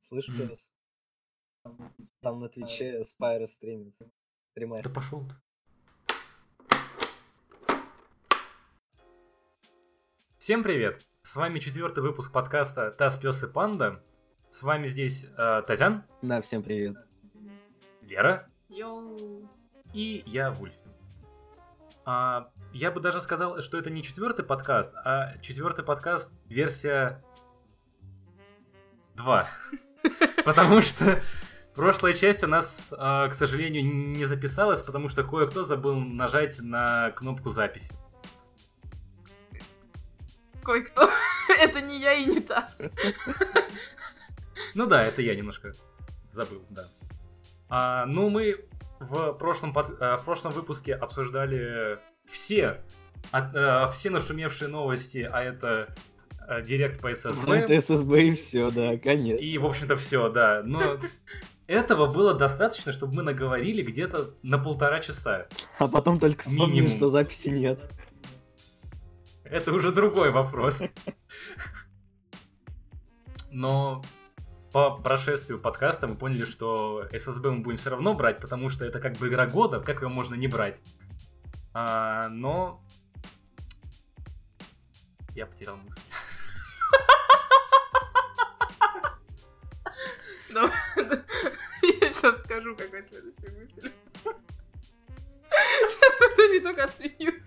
Слышь, пес? Там на Твиче Спайро стримит. Да Ремастер. пошел ты. Всем привет! С вами четвертый выпуск подкаста «Таз, пес и панда». С вами здесь э, Тазян, Да, всем привет. Лера Yo. и я, Вульф. А, я бы даже сказал, что это не четвертый подкаст, а четвертый подкаст версия 2. Потому что прошлая часть у нас, а, к сожалению, не записалась, потому что кое-кто забыл нажать на кнопку записи. Кое-кто. Это не я и не Тасс. Ну да, это я немножко забыл, да. А, ну, мы в прошлом, под- а, в прошлом выпуске обсуждали все, от- все нашумевшие новости, а это директ по ССБ. ССБ и все, да, конечно. И, в общем-то, все, да. Но этого было достаточно, чтобы мы наговорили где-то на полтора часа. А потом только вспомнили, Минимум. что записи нет. Это уже другой вопрос. Но по прошествию подкаста мы поняли, что ССБ мы будем все равно брать, потому что это как бы игра года, как ее можно не брать. А, но я потерял мысль. Я сейчас скажу, какой следующая мысль. Сейчас подожди, только отсмеюсь.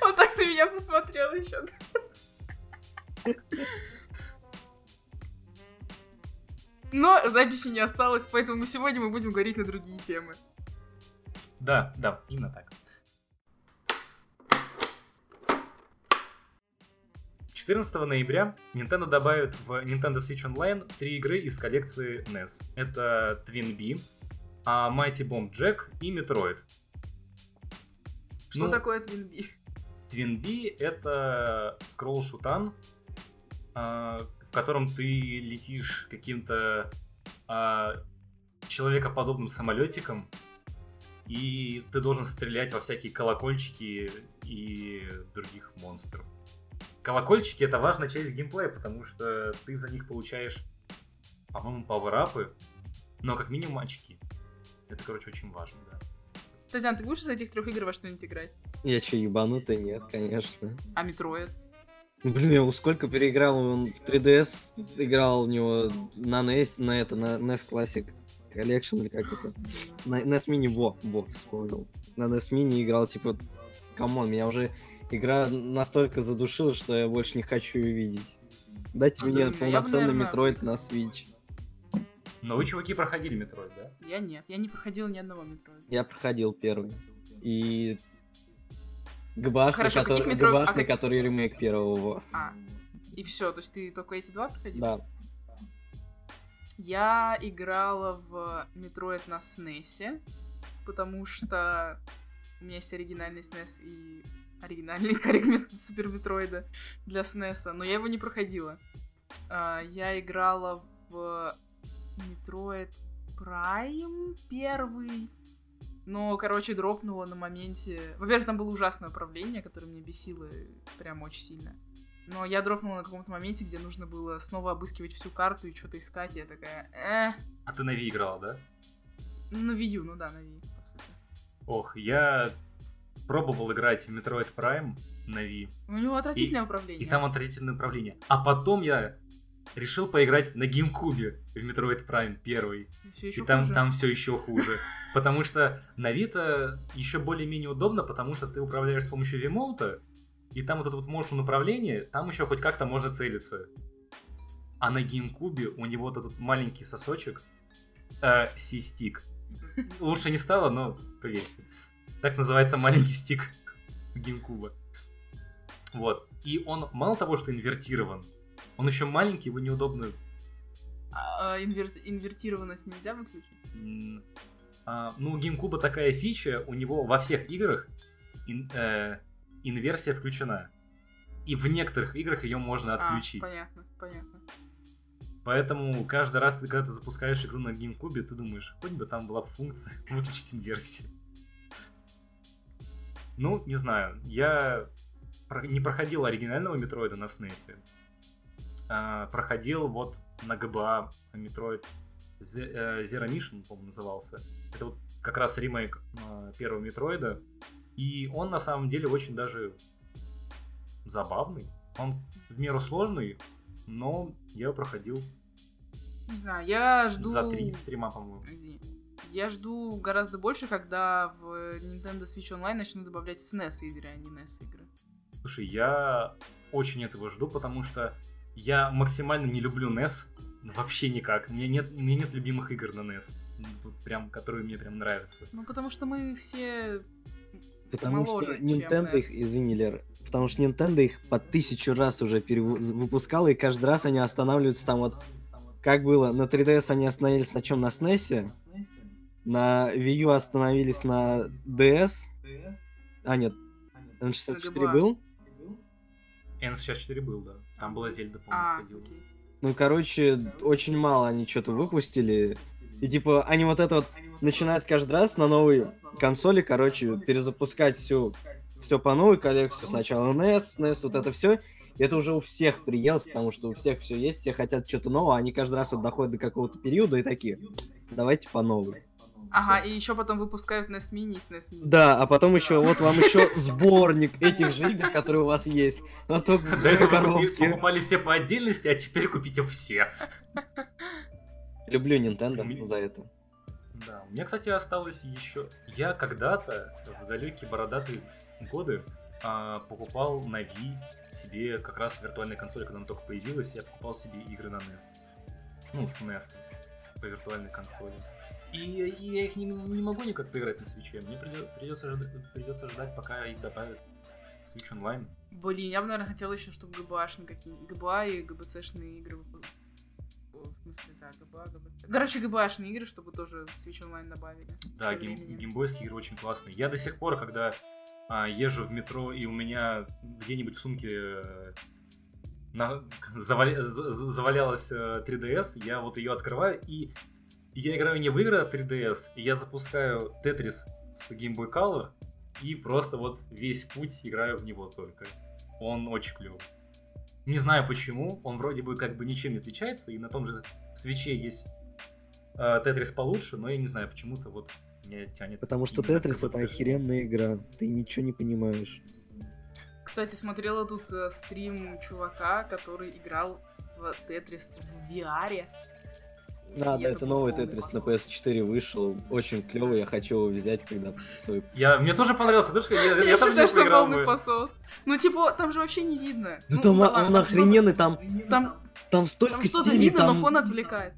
Он так на меня посмотрел еще. Но записи не осталось, поэтому сегодня мы будем говорить на другие темы. Да, да, именно так. 14 ноября Nintendo добавит в Nintendo Switch Online три игры из коллекции NES. Это Twin Bee, а Mighty Bomb Jack и Metroid. Что Ну, такое Twin Bee? Twin Bee это скролл-шутан, а, в котором ты летишь каким-то а, человекоподобным самолетиком, и ты должен стрелять во всякие колокольчики и других монстров. Колокольчики это важная часть геймплея, потому что ты за них получаешь, по-моему, power-up ы, но как минимум очки. Это, короче, очень важно, да. Тазян, ты будешь из этих трех игр во что-нибудь играть? Я че, ебанутый? Нет, конечно. А Метроид? Блин, я сколько переиграл, он в 3DS играл в него на NES, на это, на NES Classic Collection, или как это? На NES Mini, во, во, вспомнил. На NES Mini играл, типа, come on, меня уже игра настолько задушила, что я больше не хочу ее видеть. Дайте Ну, мне я бы, полноценный наверное, Метроид на Switch. Но вы, чуваки, проходили Метроид, да? Я нет, я не проходила ни одного Метроида. Я проходил первый. И ГБАшный, Хорошо, который, а ГБАшный, каких- который ремейк первого. А, и все, то есть ты только эти два проходил? Да. Я играла в Метроид на SNES, потому что у меня есть оригинальный SNES и оригинальный Мет- Супер Метроида для SNES, но я его не проходила. А, Я играла в Метроид Prime первый, но, короче, дропнула на моменте... Во-первых, там было ужасное управление, которое меня бесило прям очень сильно. Но я дропнула на каком-то моменте, где нужно было снова обыскивать всю карту и что-то искать. и Я такая, э, А ты на Wii играла, да? на Wii U, ну да, на Wii, по сути. Ох, я пробовал играть в Metroid Prime на Wii, У него отвратительное управление. и там отвратительное управление. А потом я решил поиграть на GameCube в Metroid Prime первый. Всё И там, хуже. там все еще хуже. Потому что на Vita еще более-менее удобно, потому что ты управляешь с помощью ремоута, и там вот это вот motion управление, там еще хоть как-то можно целиться. А на GameCube у него вот этот маленький сосочек, э, C-стик. Лучше не стало, но поверьте. Так называется маленький стик GameCube. Вот. И он мало того, что инвертирован, он еще маленький, его неудобно А, а, инвер- инвертированность нельзя выключить? А, ну, у GameCube такая фича, у него во всех играх ин- э, инверсия включена. И в некоторых играх ее можно отключить. А, понятно, понятно. Поэтому каждый раз, когда ты запускаешь игру на GameCube, ты думаешь, хоть бы там была функция выключить инверсию. Ну, не знаю. Я не проходил оригинального Метроида на SNES. а, проходил вот на ГБА Metroid Ze- э, Zero Mission, по-моему, назывался. Это вот как раз ремейк а, первого Метроида. И он на самом деле очень даже забавный. Он в меру сложный, но я его проходил Не знаю, я жду... за три стрима, по-моему. Извини. Я жду гораздо больше, когда в Nintendo Switch Online начнут добавлять SNES игры, а не NES игры. Слушай, я очень этого жду, потому что я максимально не люблю NES. Вообще никак. У меня нет, у меня нет любимых игр на NES. Тут прям, которые мне прям нравятся. Ну, потому что мы все... Потому моложе, что Nintendo их, NES. извини, Лер, потому что Nintendo их по тысячу раз уже выпускала, и каждый раз они останавливаются там вот, как было, на 3DS они остановились на чем, на SNES, на Wii U остановились на DS, а нет, N64 GBA. был, N64 был, да. Там была Зельда, А, по-моему, окей. ну, короче, очень мало они что-то выпустили, и типа они вот это вот начинают каждый раз на новой консоли, короче, перезапускать всю, все по новой коллекцию, сначала NES, NES, вот это все, и это уже у всех приелось, потому что у всех все есть, все хотят что-то нового, они каждый раз вот доходят до какого-то периода и такие, давайте по новой. Ага, и еще потом выпускают NES Mini и SNES Mini. Да, а потом еще, вот вам еще сборник этих же игр, которые у вас есть, на то До этого покупали все по отдельности, а теперь купите все. Люблю Nintendo за это. Да, у меня, кстати, осталось еще... Я когда-то, в далекие бородатые годы, а, покупал на Wii себе как раз виртуальная консоль, когда она только появилась, я покупал себе игры на NES. Ну, с NES по виртуальной консоли. И, и я их не, не могу никак поиграть на Свиче. Мне придется, придется ждать, пока их добавят в Switch Online. Блин, я бы, наверное, хотела еще, чтобы ГБАшные какие-нибудь... ГБА и ГБЦшные игры... В смысле, да, ГБА, ГБЦ. Короче, ГБАшные игры, чтобы тоже в Switch Online добавили. Да, гейм- геймбойские игры очень классные. Я до сих пор, когда а, езжу в метро, и у меня где-нибудь в сумке э, на- заваля- за- за- завалялась э, 3DS, я вот ее открываю, и я играю не в игры от 3DS, и я запускаю Tetris с Game Boy Color, и просто вот весь путь играю в него только. Он очень клевый. Не знаю почему, он вроде бы как бы ничем не отличается, и на том же свече есть э, Тетрис получше, но я не знаю, почему-то вот меня тянет. Потому что Тетрис это охеренная игра, ты ничего не понимаешь. Кстати, смотрела тут э, стрим чувака, который играл в Тетрис в VR. Да, это новый Тетрис на посос. PS4 вышел, очень клевый, я хочу его взять, когда свой... Я, мне тоже понравился, ты что, я, я, Я считаю, что полный посос. Ну, типа, там же вообще не видно. Ну, Ну, там он охрененный, там, Там, там столько там что-то видно, там... но фон отвлекает.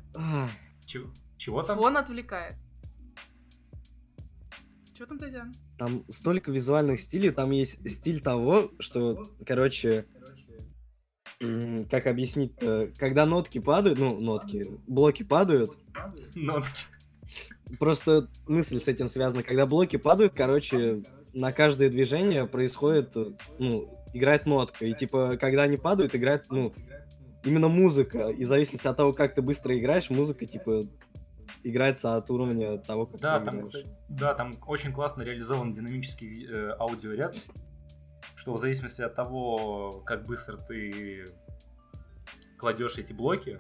Чего, чего там? Фон отвлекает. Что там, Татьяна? Там столько визуальных стилей, там есть стиль того, что, короче, как объяснить когда нотки падают, ну, нотки, блоки падают, Нотки. просто мысль с этим связана, когда блоки падают, короче, на каждое движение происходит, э, ну, играет нотка, и типа, когда они падают, играет, ну, именно музыка, и в зависимости от того, как ты быстро играешь, музыка, типа, играется от уровня того, как Да, ты там, играешь. кстати, да, там очень классно реализован динамический э, аудиоряд, что в зависимости от того, как быстро ты кладешь эти блоки,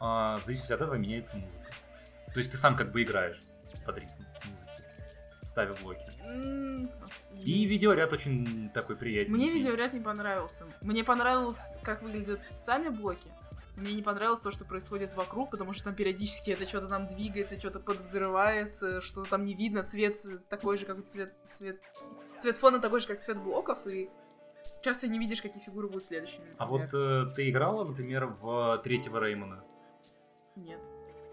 а, в зависимости от этого меняется музыка. То есть ты сам как бы играешь под ритм музыки, ставя блоки. М, И видеоряд очень такой приятный. Мне видеоряд не понравился. Мне понравилось, как выглядят сами блоки. Мне не понравилось то, что происходит вокруг, потому что там периодически это что-то там двигается, что-то подвзрывается, что-то там не видно, цвет такой же, как цвет, цвет, цвет фона такой же, как цвет блоков, и часто не видишь, какие фигуры будут следующими. А например. вот э, ты играла, например, в третьего Реймона? Нет.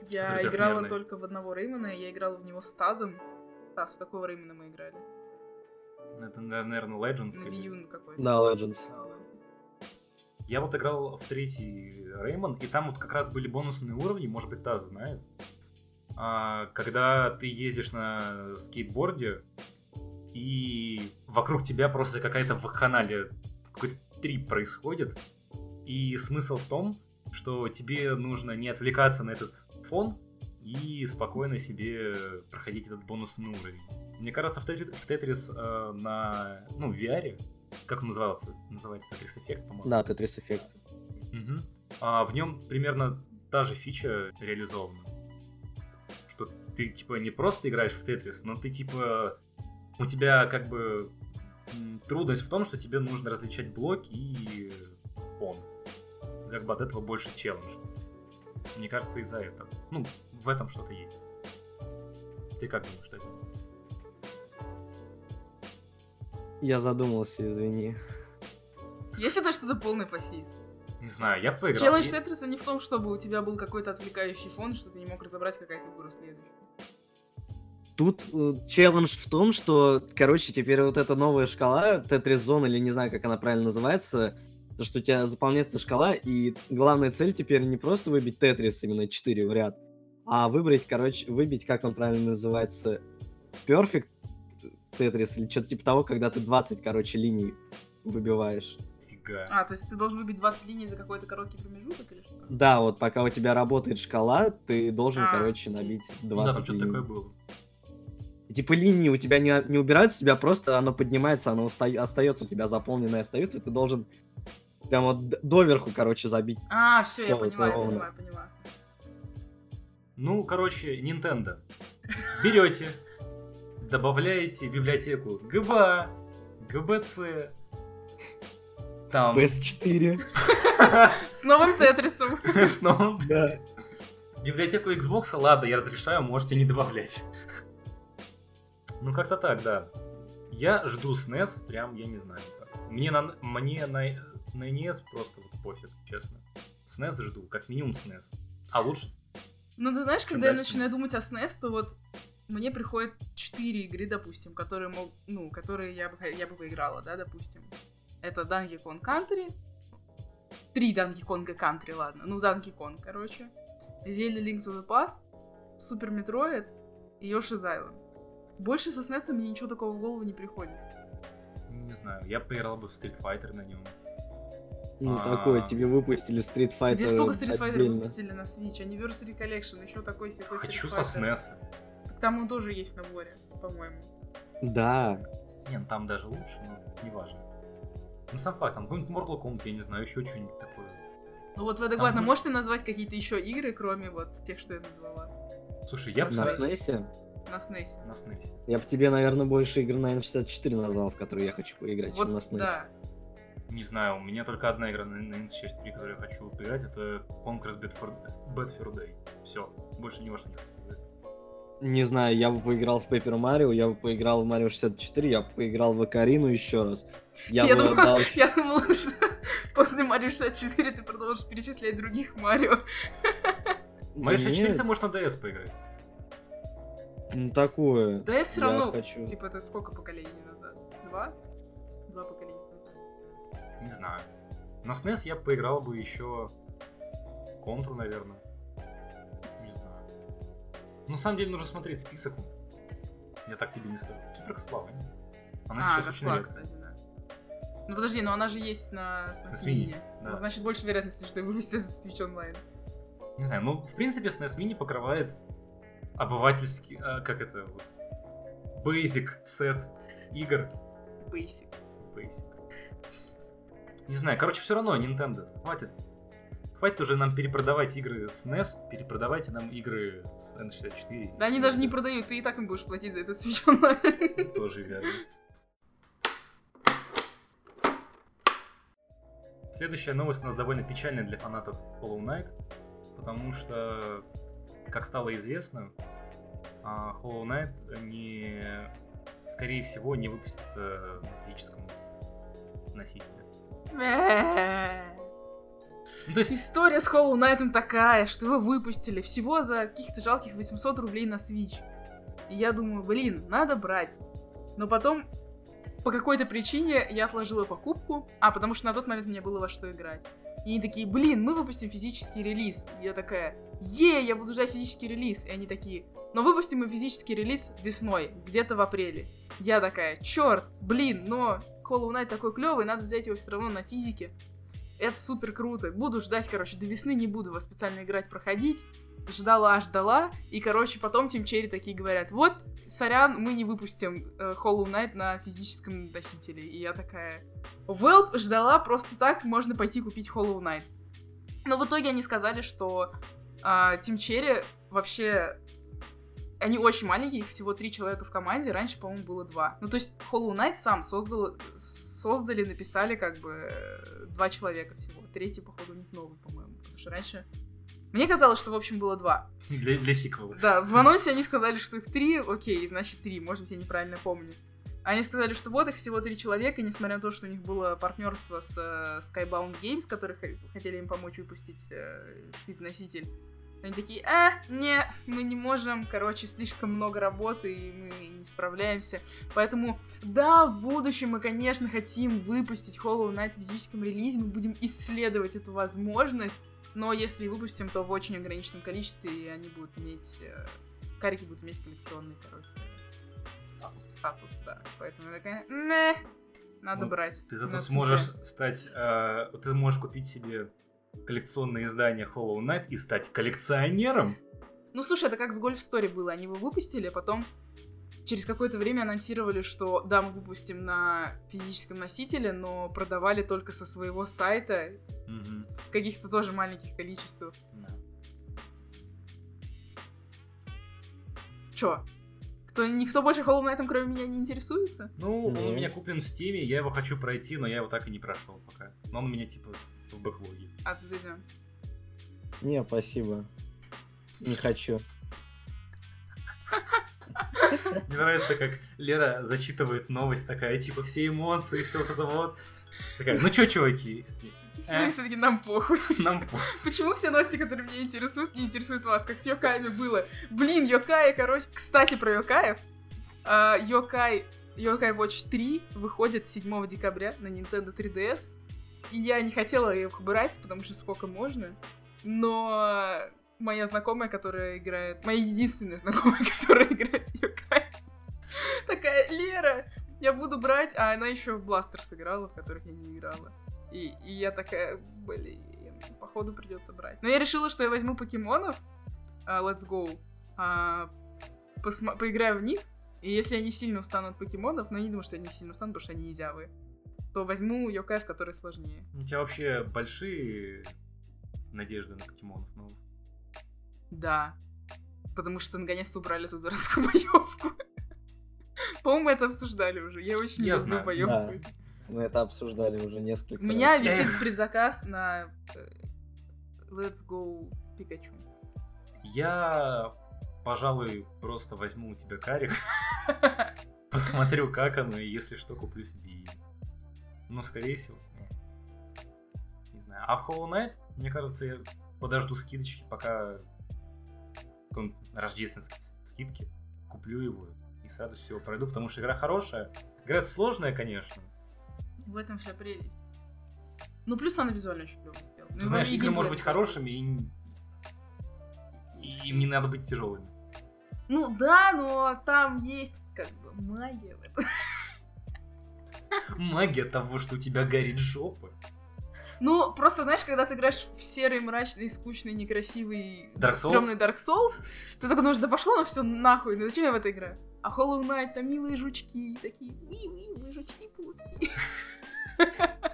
Я играла только в одного Реймона, и я играла в него с Тазом. Таз, в какого Реймона мы играли? Это, наверное, Legends. На или- Вьюн какой-то. Да, Legends. Я вот играл в третий Реймон, и там вот как раз были бонусные уровни, может быть, Таз знает. А, когда ты ездишь на скейтборде, и вокруг тебя просто какая-то вакханалия, какой-то трип происходит. И смысл в том, что тебе нужно не отвлекаться на этот фон и спокойно себе проходить этот бонусный уровень. Мне кажется, в, Тетри- в Тетрис э, на ну, в VR, как он назывался? Называется Тетрис Эффект, по-моему. Да, Tetris Effect. Мгм. А в нем примерно та же фича реализована. Что ты, типа, не просто играешь в Тетрис, но ты, типа, у тебя, как бы, трудность в том, что тебе нужно различать блоки и он. Как бы от этого больше челлендж. Мне кажется, из-за этого. Ну, в этом что-то есть. Ты как думаешь, Тазя? Я задумался, извини. Я считаю, что это полный пассис. Не знаю, я поиграл. Челлендж Тетриса не в том, чтобы у тебя был какой-то отвлекающий фон, что ты не мог разобрать, какая фигура следующая. Тут э, челлендж в том, что, короче, теперь вот эта новая шкала, Тетрис Зон, или не знаю, как она правильно называется, то, что у тебя заполняется шкала, и главная цель теперь не просто выбить Тетрис именно 4 в ряд, а выбрать, короче, выбить, как он правильно называется, Perfect Тетрис, или что-то типа того, когда ты 20, короче, линий выбиваешь. Фига. А, то есть ты должен выбить 20 линий за какой-то короткий промежуток или что? Да, вот пока у тебя работает шкала, ты должен, А, короче, набить 20 Ну да, там что-то такое было. И, Типа линии у тебя не, не убираются, у тебя просто оно поднимается, оно уста- остается у тебя заполненное остается, и ты должен прямо д- доверху, короче, забить. А, все, я Всё, это понимаю, ровно. понимаю, понимаю. Ну, короче, Nintendo. Берете, добавляете в библиотеку ГБА, ГБЦ, там... PS4. С новым Тетрисом. Снова. Да. Библиотеку Xbox, ладно, я разрешаю, можете не добавлять. Ну, как-то так, да. Я жду SNES, прям, я не знаю. как. Мне на, мне на, на NES просто вот пофиг, честно. SNES жду, как минимум SNES. А лучше... Ну, ты знаешь, когда я начинаю думать о SNES, то вот мне приходят четыре игры, допустим, которые мог, ну, которые я бы, я бы поиграла, да, допустим. Это Donkey Kong Country, три Donkey Kong Country, ладно, ну, Donkey Kong, короче, Zelda Link to the Past, Super Metroid и Yoshi's Island. Больше со SNES мне ничего такого в голову не приходит. Не знаю, я поиграл бы в Street Fighter на нем. Ну, А. такое, тебе выпустили Street Fighter Тебе столько Street Fighter отдельно. выпустили на Switch, Anniversary Collection, еще такой секой Хочу со. SNES. Так там он тоже есть в наборе, по-моему. Да. Не, ну там даже лучше, но неважно. Ну сам факт, там какой-нибудь Mortal Kombat, я не знаю, еще что-нибудь такое. Ну вот вы Там адекватно будет- можете назвать какие-то еще игры, кроме вот тех, что я назвала? Слушай, я бы На SNES? На SNES. На SNES. Я бы тебе, наверное, больше игр на N64 назвал, в которые я хочу поиграть, Вот, чем на SNES. да. Не знаю, у меня только одна игра на, на N64, которую я хочу поиграть, это Conquer's Bad for, Bad Fur Day. Все, больше ни во что не хочу играть. Не знаю, я бы поиграл в Paper Mario, я бы поиграл в Mario 64, я бы поиграл в Акарину еще раз. Я, Я бы думала- отдал... Я думала, что после Марио 64 ты продолжишь перечислять других Марио. Mario 64 Нет, ты можешь на DS поиграть. Ну, такое. Да я все Я равно, хочу. типа, это сколько поколений назад? Два? Два поколения назад. Не знаю. На SNES я поиграл бы еще Контру, наверное. Не знаю. Ну, на самом деле нужно смотреть список. Я так тебе не скажу. Супер слава. Она А, сейчас очень редкая. кстати, да. Ну подожди, но она же есть на, SNES Mini, Mini. да. Ну, значит, больше вероятности, что выпустят в Switch Online. Не знаю, ну, в принципе, SNES Mini покрывает обывательский, а, как это вот, basic сет игр. Basic. Basic. Не знаю, короче, все равно, Nintendo, хватит. Хватит уже нам перепродавать игры с NES, перепродавайте нам игры с N64. Да они даже не продают, ты и так им будешь платить за этот Switch Online. Тоже верно. Следующая новость у нас довольно печальная для фанатов Hollow Knight, потому что, как стало известно, а, Hollow Knight не, скорее всего, не выпустится на физическом носителе. Ну, то есть, История с Hollow Knight такая, что его выпустили всего за каких-то жалких 800 рублей на Switch. И я думаю, блин, надо брать. Но потом, по какой-то причине, я отложила покупку. А, потому что на тот момент мне было во что играть. И они такие, блин, мы выпустим физический релиз. И я такая, е, я буду ждать физический релиз. И они такие, но выпустим мы физический релиз весной, где-то в апреле. Я такая, черт, блин, но Hollow Knight такой клевый, надо взять его все равно на физике. Это супер круто. Буду ждать, короче, до весны не буду его специально играть, проходить. Ждала, ждала. И, короче, потом Team Cherry такие говорят, вот, сорян, мы не выпустим э, Hollow Knight на физическом носителе. И я такая, well, ждала, просто так можно пойти купить Hollow Knight. Но в итоге они сказали, что а, Тим Черри вообще... Они очень маленькие, их всего три человека в команде, раньше, по-моему, было два. Ну, то есть Hollow Knight сам создал, создали, написали как бы э, два человека всего. Третий, походу, у них новый, по-моему. Потому что раньше... Мне казалось, что, в общем, было два. Для, для сиквела. Да, в анонсе они сказали, что их три, окей, значит три, может быть, я неправильно помню. Они сказали, что вот их всего три человека, несмотря на то, что у них было партнерство с э, Skybound Games, которые хотели им помочь выпустить э, износитель. Они такие, а, нет, мы не можем, короче, слишком много работы, и мы не справляемся. Поэтому, да, в будущем мы, конечно, хотим выпустить Hollow Knight в физическом релизе, мы будем исследовать эту возможность, но если выпустим, то в очень ограниченном количестве, и они будут иметь... Э, карики будут иметь коллекционный, короче, статус. Статус, да. Поэтому я такая, не, надо ну, брать. Ты зато сможешь стать... Э, ты можешь купить себе коллекционное издание Hollow Knight и стать коллекционером. Ну, слушай, это как с Golf Story было. Они его выпустили, а потом через какое-то время анонсировали, что да, мы выпустим на физическом носителе, но продавали только со своего сайта угу. в каких-то тоже маленьких количествах. Да. Чё? Кто, никто больше Hollow Knight, кроме меня, не интересуется? Ну, он у меня куплен в Steam, я его хочу пройти, но я его так и не прошел пока. Но он у меня, типа, в бэклоге. А ты, Дезян? Не, спасибо. Не хочу. Мне нравится, как Лера зачитывает новость такая, типа, все эмоции, все вот это вот. Такая, ну чё, чуваки? Э? Все-таки нам похуй. Нам похуй. Почему все новости, которые меня интересуют, не интересуют вас? Как с Йокаями было. Блин, Йокаи, короче... Кстати, про Йокаев. А, Йокай... Йокай Watch 3 выходит 7 декабря на Nintendo 3DS. И я не хотела их брать, потому что сколько можно. Но моя знакомая, которая играет... Моя единственная знакомая, которая играет в Йокай, такая, Лера, я буду брать, а она еще в Бластер сыграла, в которых я не играла. И, и я такая, блин, походу придется брать. Но я решила, что я возьму покемонов, uh, Let's Go, uh, посма- поиграю в них, и если они сильно устанут от покемонов, но я не думаю, что они сильно устанут, потому что они изявые, то возьму Йокаев, который сложнее. У тебя вообще большие надежды на покемонов ну? Да. Потому что наконец-то убрали эту дурацкую боевку. По-моему, это обсуждали уже. Я очень я люблю боевку. Да. Мы это обсуждали уже несколько У меня висит предзаказ на э, Let's Go Пикачу. Я, пожалуй, просто возьму у тебя карик, посмотрю, как оно, и если что, куплю себе. Ну, скорее всего, не знаю. А Hollow Knight, мне кажется, я подожду скидочки, пока рождественские скидки, куплю его и с радостью его пройду, потому что игра хорошая. Игра сложная, конечно, в этом вся прелесть. Ну, плюс она визуально очень клево сделана. Ты знаешь, игры может быть хорошими, и... и им не надо быть тяжелыми. Ну да, но там есть как бы магия в этом. Магия того, что у тебя горит жопа. Ну, просто, знаешь, когда ты играешь в серый, мрачный, скучный, некрасивый, Dark стрёмный Dark Souls, ты такой думаешь, да пошло на все нахуй, ну зачем я в это играю? А Hollow Knight, там милые жучки, такие, уи-уи, вы жучки-путки.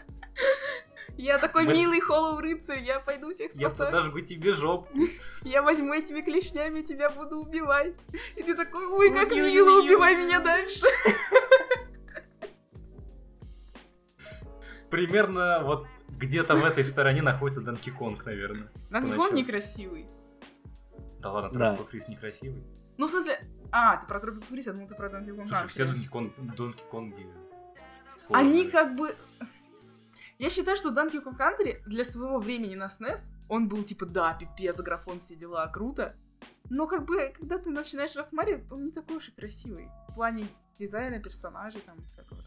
Я такой Мы... милый холлоу рыцарь, я пойду всех спасать. Я подожгу тебе жопу. Я возьму этими клешнями, тебя буду убивать. И ты такой, ой, как мило, убивай меня дальше. Примерно вот где-то в этой стороне находится Донки Конг, наверное. Донки Конг некрасивый. Да ладно, Тропикал Фриз некрасивый. Ну, в смысле... А, ты про Тропикал Фриз, я думал, ты про Донки Конг. Слушай, все Донки Конги сложные. Они как бы... Я считаю, что Donkey Kong Country для своего времени на SNES, он был типа, да, пипец, графон, все дела, круто. Но как бы, когда ты начинаешь рассматривать, он не такой уж и красивый. В плане дизайна персонажей, там, всякого.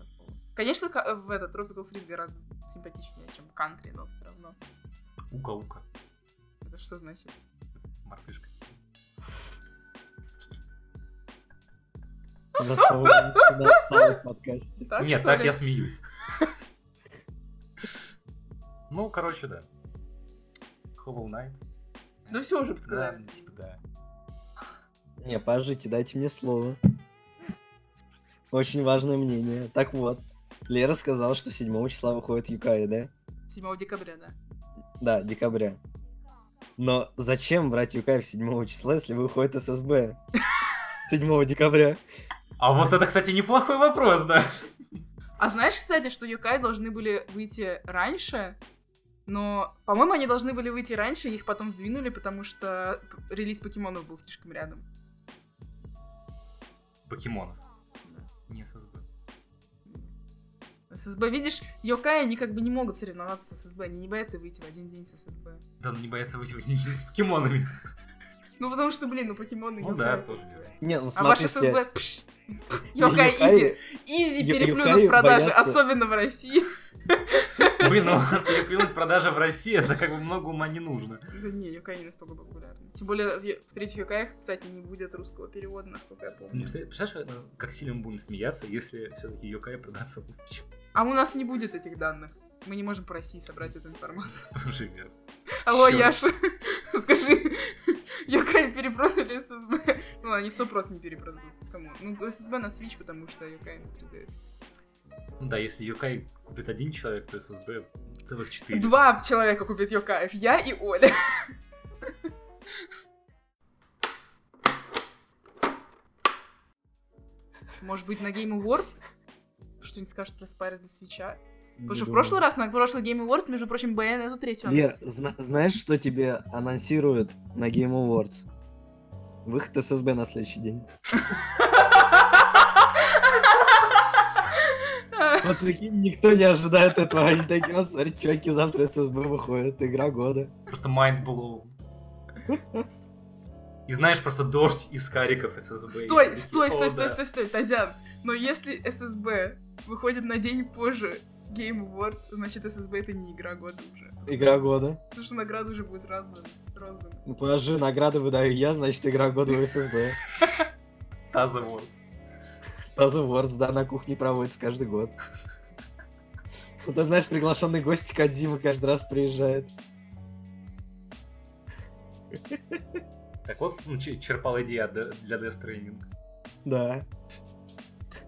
Конечно, в этот Tropical Freeze гораздо симпатичнее, чем Country, но все равно. Ука-ука. Это что значит? Мартышка. Нет, так я смеюсь. Ну, короче, да. Hollow Knight. Да все уже сказали. Да, типа да. Не, подождите, дайте мне слово. Очень важное мнение. Так вот, Лера сказала, что 7 числа выходит Юкай, да? 7 декабря, да. Да, декабря. Но зачем брать Юкаев 7 числа, если выходит ССБ? 7 декабря. А вот это, кстати, неплохой вопрос, да. А знаешь, кстати, что Юкай должны были выйти раньше, но, по-моему, они должны были выйти раньше, их потом сдвинули, потому что релиз покемонов был слишком рядом. Покемонов. Не ССБ. ССБ, видишь, Йокай, они как бы не могут соревноваться с ССБ, они не боятся выйти в один день с ССБ. Да, ну не боятся выйти в один день с покемонами. Ну, потому что, блин, ну покемоны Ну да, тоже. Не, ну А смотри, ваши ССБ, пш, Йокай, изи, изи переплюнут продажи, особенно в России. Блин, ну переплюнуть продажи в России, это как бы много ума не нужно. Да не, Йокай не настолько популярны. Тем более в, третьих Йокаях, кстати, не будет русского перевода, насколько я помню. представляешь, представляешь, как сильно мы будем смеяться, если все-таки Йокай продаться лучше? А у нас не будет этих данных. Мы не можем по России собрать эту информацию. Тоже верно. Алло, Чёрт. Яша, скажи, Йокай перепродали ССБ? Ну, они сто просто не перепродадут. Кому? Ну, ССБ на Switch, потому что Йокай 3D. Ну да, если Йокай купит один человек, то ССБ целых четыре. Два человека купит Йокаев, я и Оля. Может быть, на Game Awards? Что-нибудь скажет про Спайра для свеча? Потому что в прошлый раз, на прошлый Game Awards, между прочим, Bayonetta третью Лер, зна- знаешь, что тебе анонсируют на Game Awards? Выход ССБ на следующий день. Вот прикинь, никто не ожидает этого. Они такие, «А, смотри, чуваки, завтра ССБ выходит. Игра года. Просто mind blow. И знаешь, просто дождь из кариков ССБ. Стой, стой, «О, стой, стой, да». стой, стой, Тазян. Но если ССБ выходит на день позже Game Awards, значит ССБ это не игра года уже. Игра года. Потому что награды уже будут разданы. розданы. Ну подожди, награды выдаю я, значит игра года в ССБ. Таза Awards. Таза Wars, да, на кухне проводится каждый год. Ну, ты знаешь, приглашенный гость Кадзима каждый раз приезжает. Так вот, ну, че- черпал идея для для Death Stranding. Да.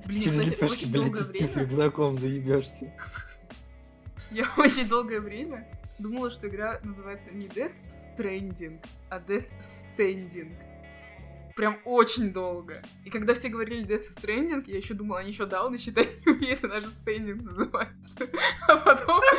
Блин, Через кстати, лепешки, очень блядь, долгое идти с рюкзаком заебешься. я очень долгое время думала, что игра называется не Death Stranding, а Death Standing. Прям очень долго. И когда все говорили Death Stranding, я еще думала, они еще дауны считать не умеют, она же Standing называется. А потом...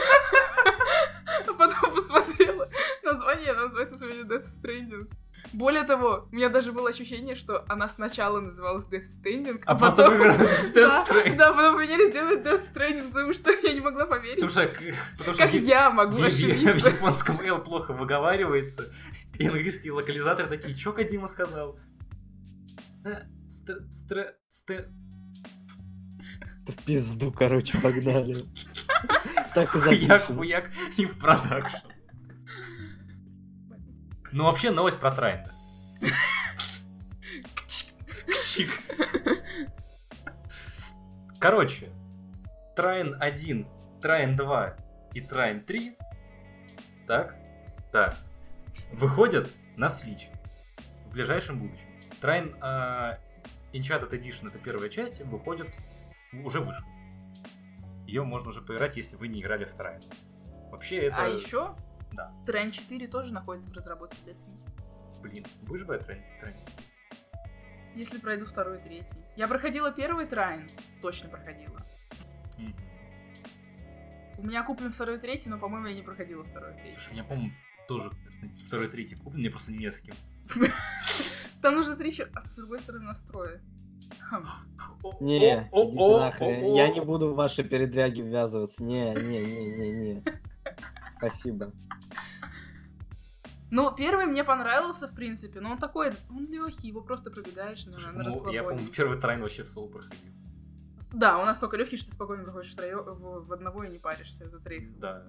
А потом посмотрела название, она называется деле Death Stranding. Более того, у меня даже было ощущение, что она сначала называлась Death Standing, а, А потом Death Да, Stranding. да, потом поменяли сделать Death Stranding, потому что я не могла поверить. Потому что, потому что Как я могу в, в- ошибиться? японском L плохо выговаривается. И английские локализаторы такие, чё Кадима сказал? Э, Да в пизду, короче, погнали. Так и Хуяк, запишем. хуяк и в продакшн. Ну вообще новость про Trine'а. Кчик. Короче, Trine 1, Trine 2 и Trine 3, так, да, выходят на Switch в ближайшем будущем. Трайн а, Enchanted Edition, это первая часть, выходит, уже вышла. Ее можно уже поиграть, если вы не играли в Трайн. Вообще это... А еще Да. Трайн 4 тоже находится в разработке для Switch. Блин, будешь бы Трайн? Трайн? Если пройду второй и третий. Я проходила первый Трайн, точно проходила. Мгм. У меня куплен второй и третий, но, по-моему, я не проходила второй и третий. Слушай, меня, по-моему, тоже второй, третий куплен, мне просто не с кем. Там нужно три а с другой стороны настроя. Хм. Не, идите нахрен. Я не буду в ваши передряги ввязываться. Не, не, не, не, не. Спасибо. Ну, первый мне понравился, в принципе, но он такой, он легкий, его просто пробегаешь на, на ну, я, расслабоне. помню, первый трайн вообще в соло проходил. Да, у нас только легкий, что ты спокойно проходишь втроё- в, в одного и не паришься за троих. Да.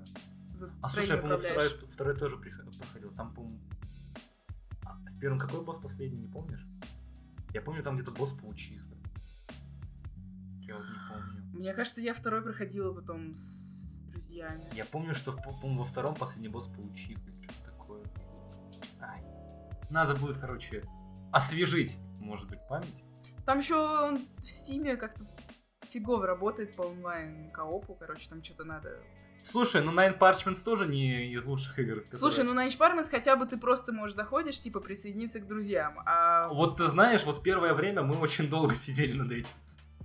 За А слушай, я управляешь. второй, второй тоже проходил. Там, по-моему... А, в первом какой босс последний, не помнишь? Я помню, там где-то босс паучиха. Я вот не помню. Мне кажется, я второй проходила потом с друзьями. Я помню, что, по-моему, во втором последний босс или что-то такое. Ай. Надо будет, короче, освежить, может быть, память. Там еще он в стиме как-то фигово работает по онлайн коопу, короче, там что-то надо Слушай, ну Nine Parchments тоже не из лучших игр. которые- Слушай, ну на Parments хотя бы ты просто можешь заходишь, типа, присоединиться к друзьям. А Вот ты знаешь, вот первое время мы очень долго сидели над этим.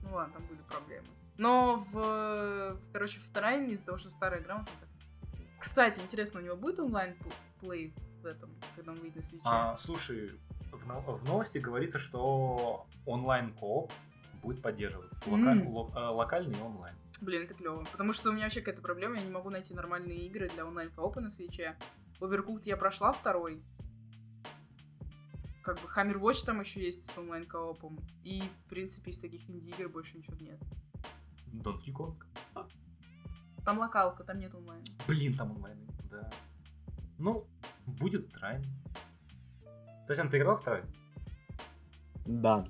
Ну ладно, там были проблемы. Но в, короче, в Тарайне из-за того, что старая так- Кстати, интересно, у него будет онлайн плей в этом, когда он выйдет на свече? А, слушай, в, в новости говорится, что онлайн-кооп будет поддерживаться. Лока- М. ло- э, локальный и онлайн. Блин, это клево. Потому что у меня вообще какая-то проблема, я не могу найти нормальные игры для онлайн-коопа на свече. Overcooked я прошла второй. Как бы Hammer Watch там еще есть с онлайн-коопом. И, в принципе, из таких инди-игр больше ничего нет. Donkey Kong. Там локалка, там нет онлайн. Блин, там онлайн, да. Ну, будет трайн. Татьяна, ты играл в трайн? Да.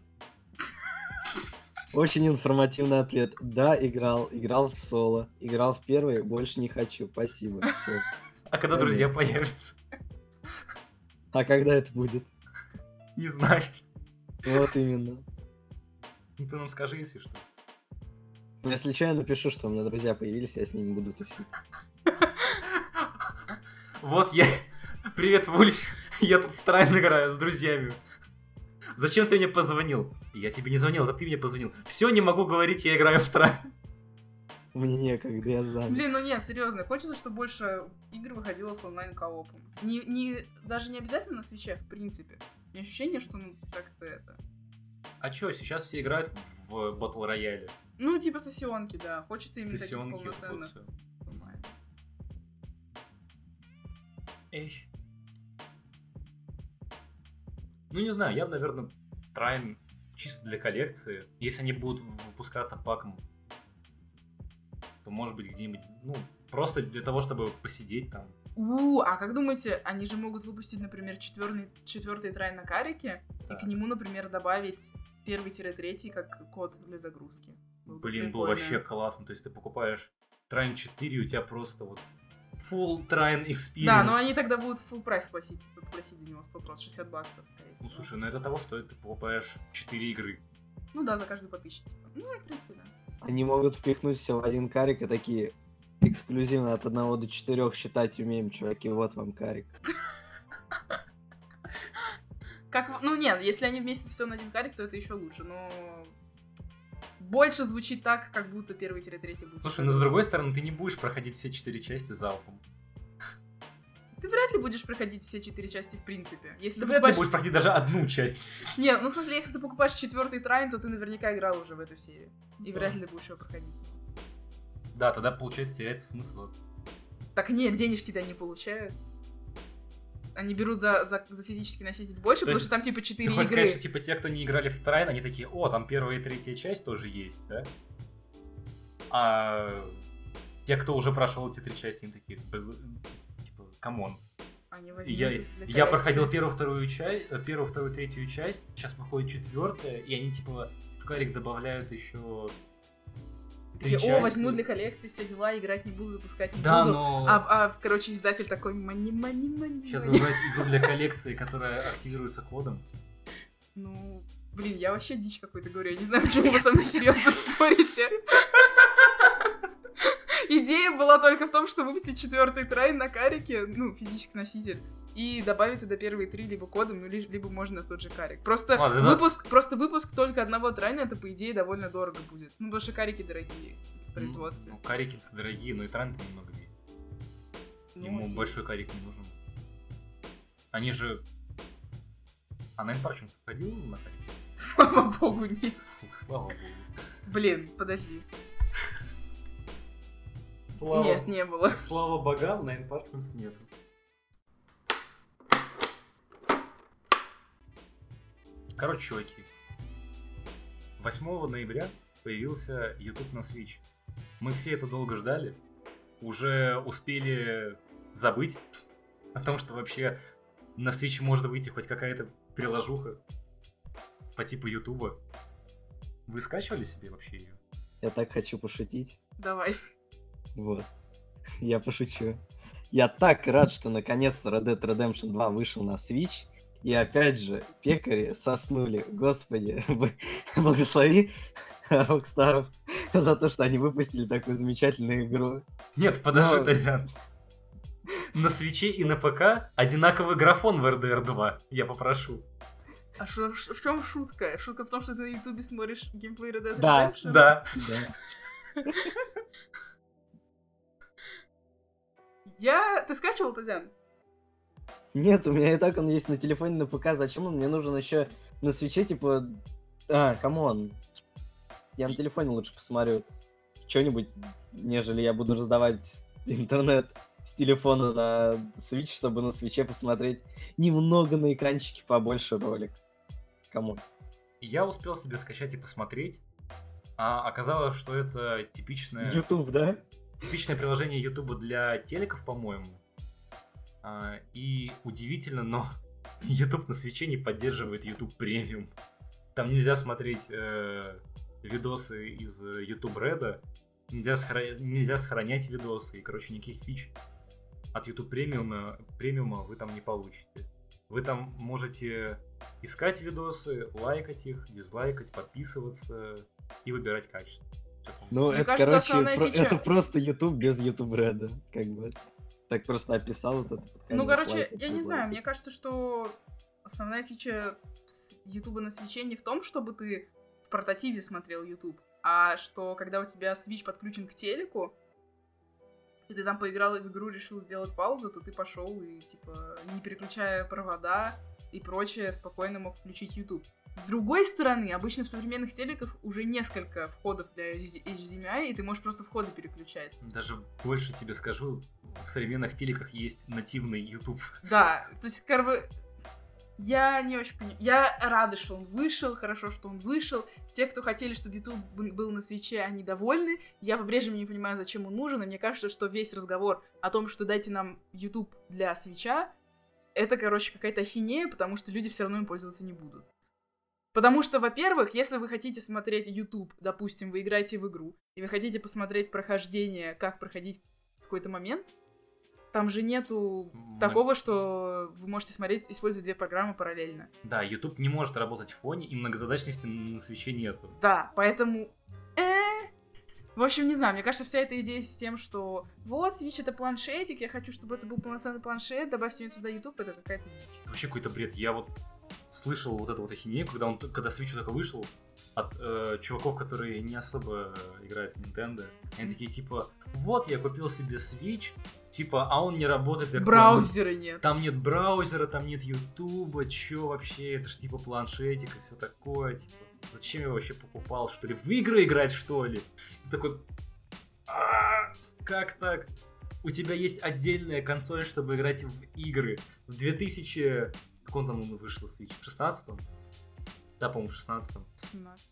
Очень информативный ответ. Да, играл. Играл в соло. Играл в первый. Больше не хочу. Спасибо. Все. А когда Конец. друзья появятся? А когда это будет? Не знаю. Вот именно. Ну ты нам скажи, если что. Если что, я напишу, что у меня друзья появились, я с ними буду тусить. Вот я... Привет, Вульф. Я тут в трайн играю с друзьями. Зачем ты мне позвонил? Я тебе не звонил, это ты мне позвонил. Все, не могу говорить, я играю в трайн. Мне некогда, я занят. Блин, ну нет, серьезно, хочется, чтобы больше игр выходило с онлайн-коопом. Не, не, даже не обязательно на свече, в принципе. У меня ощущение, что ну как-то это... А чё, сейчас все играют в батл рояле. Ну, типа сессионки, да. Хочется именно таких Сессионки, вот полноценных. Эх. Ну, не знаю, я бы, наверное, трайн чисто для коллекции. Если они будут выпускаться паком, то, может быть, где-нибудь, ну, просто для того, чтобы посидеть там. У, а как думаете, они же могут выпустить, например, четвертый, четвертый трай на карике, Да. и к нему, например, добавить первый-третий как код для загрузки? Блин, был вообще классно. То есть ты покупаешь трайн 4, у тебя просто вот full трайн experience. Да, но они тогда будут full прайс платить, платить за него 100%, 60 баксов. Ну, слушай, ну это того стоит, ты покупаешь 4 игры. Ну да, за каждую по тысяче. типа. Ну, в принципе, да. Они могут впихнуть все в один карик и такие эксклюзивно от одного до четырех считать умеем, чуваки, вот вам карик. Как, ну нет, если они вместе все на один карик, то это еще лучше, но больше звучит так, как будто первый-третий будет. Слушай, ну с другой стороны, ты не будешь проходить все 4 части залпом. Ты вряд ли будешь проходить все четыре части в принципе. Если Ты ты вряд ли покупаешь... будешь проходить даже одну часть. Нет, ну в смысле, если ты покупаешь четвертый трайн, то ты наверняка играл уже в эту серию. И Да. вряд ли ты будешь его проходить. Да, тогда, получается, теряется смысл. Так нет, денежки-то они получают. Они берут за, за, за физический носитель больше, То потому есть что там типа Ты четыре хочешь игры. сказать, что типа те, кто не играли в Trine, они такие, о, там первая и третья часть тоже есть, да? А те, кто уже прошел эти три части, они такие, «Бл- типа, come on. Я, я проходил первую, вторую часть, первую, вторую, третью часть, сейчас выходит четвертая, и они типа в карик добавляют еще Такие, О, возьму для коллекции все дела, играть не буду, запускать не Да, буду. но А, а, короче, издатель такой, money, money, money. сейчас money». бывает игру для коллекции, которая активируется кодом. Ну, блин, я вообще дичь какой-то говорю. Я не знаю, почему вы со мной серьезно спорите. Идея была только в том, что выпустить четвертый трайн на карике, ну, физический носитель, и добавить туда первые три либо кодом, ну, ли- либо можно на тот же карик. Просто Ладно, да. выпуск, просто выпуск только одного трайна, это, по идее, довольно дорого будет. Ну, потому что карики дорогие в производстве. Ну, карики дорогие, но и тран-то немного весит. Ну, Ему окей. большой карик не нужен. Они же... А Nine Parchments ходил на карик? Слава богу, нет. Фу, слава богу. Блин, подожди. Слава... Нет, не было. Слава богам, Nine Parchments нету. Короче, чуваки. 8 ноября появился YouTube на Switch. Мы все это долго ждали. Уже успели забыть о том, что вообще на Switch может выйти хоть какая-то приложуха по типу Ютуба. Вы скачивали себе вообще ее? Я так хочу пошутить. Давай. Вот. Я пошучу. Я так рад, что наконец-то Red Dead Redemption 2 вышел на Switch. И опять же, пекари соснули. Господи, благослови Рокстаров за то, что они выпустили такую замечательную игру. Нет, подожди, Но- Тазян. На Свиче и на ПК одинаковый графон в RDR 2. Я попрошу. А шо- ш- в чем шутка? Шутка в том, что ты на ютубе смотришь геймплей Red Dead Да, Redemption? Да. Да. Я... Ты скачивал, Тазян? Нет, у меня и так он есть на телефоне, на ПК. Зачем он мне нужен еще на Свиче, типа... А, come on. Я на телефоне лучше посмотрю что-нибудь, нежели я буду раздавать интернет с телефона на Switch, чтобы на Свиче посмотреть немного на экранчике побольше ролик. Come on. Я успел себе скачать и посмотреть. А оказалось, что это типичное, YouTube, да? типичное приложение YouTube для телеков, по-моему. А, и удивительно, но YouTube на свече не поддерживает YouTube премиум. Там нельзя смотреть э, видосы из э, YouTube Red, нельзя, сохра- нельзя сохранять видосы, и, короче, никаких фич от YouTube премиума, премиума вы там не получите. Вы там можете искать видосы, лайкать их, дизлайкать, подписываться и выбирать качество. Ну, Мне это, кажется, короче, про- фича- это просто YouTube без YouTube Red, как бы. Так просто описал вот это. под Ну, короче, я не знаю, мне кажется, что основная фича Ютуба на свече не в том, чтобы ты в портативе смотрел YouTube, а что когда у тебя Switch подключен к телеку, и ты там поиграл в игру, решил сделать паузу, то ты пошел и, типа, не переключая провода и прочее, спокойно мог включить YouTube. С другой стороны, обычно в современных телеках уже несколько входов для HDMI, и ты можешь просто входы переключать. Даже больше тебе скажу, в современных телеках есть нативный YouTube. Да, то есть, как бы, я не очень понимаю. Я рада, что он вышел, хорошо, что он вышел. Те, кто хотели, чтобы YouTube бы- был на свече, они довольны. Я по-прежнему не понимаю, зачем он нужен, и мне кажется, что весь разговор о том, что дайте нам YouTube для свеча, это, короче, какая-то ахинея, потому что люди все равно им пользоваться не будут. Потому что, во-первых, если вы хотите смотреть YouTube, допустим, вы играете в игру, и вы хотите посмотреть прохождение, как проходить какой-то момент, там же нету М, такого, что вы можете смотреть, использовать две программы параллельно. Да, YouTube не может работать в фоне, и многозадачности на свече нету. Да, поэтому... э. В общем, не знаю, мне кажется, вся эта идея с тем, что вот, Switch это планшетик, я хочу, чтобы это был полноценный планшет, добавьте мне туда YouTube, это какая-то дичь. Это вообще какой-то бред. Я вот слышал вот эту вот ахинею, когда он, когда Switch только вышел, от э, чуваков, которые не особо играют в Nintendo. Они такие, типа, вот, я купил себе Switch, типа, а он не работает как Браузера нет. Там нет браузера, там нет Ютуба, чё вообще, это ж типа планшетик и все такое, типа, зачем я вообще покупал, что ли, в игры играть, что ли? Ты такой, «А, как так? У тебя есть отдельная консоль, чтобы играть в игры. В 2000... Как он там вышел, Switch? В 16 Да, по-моему, в 16 17.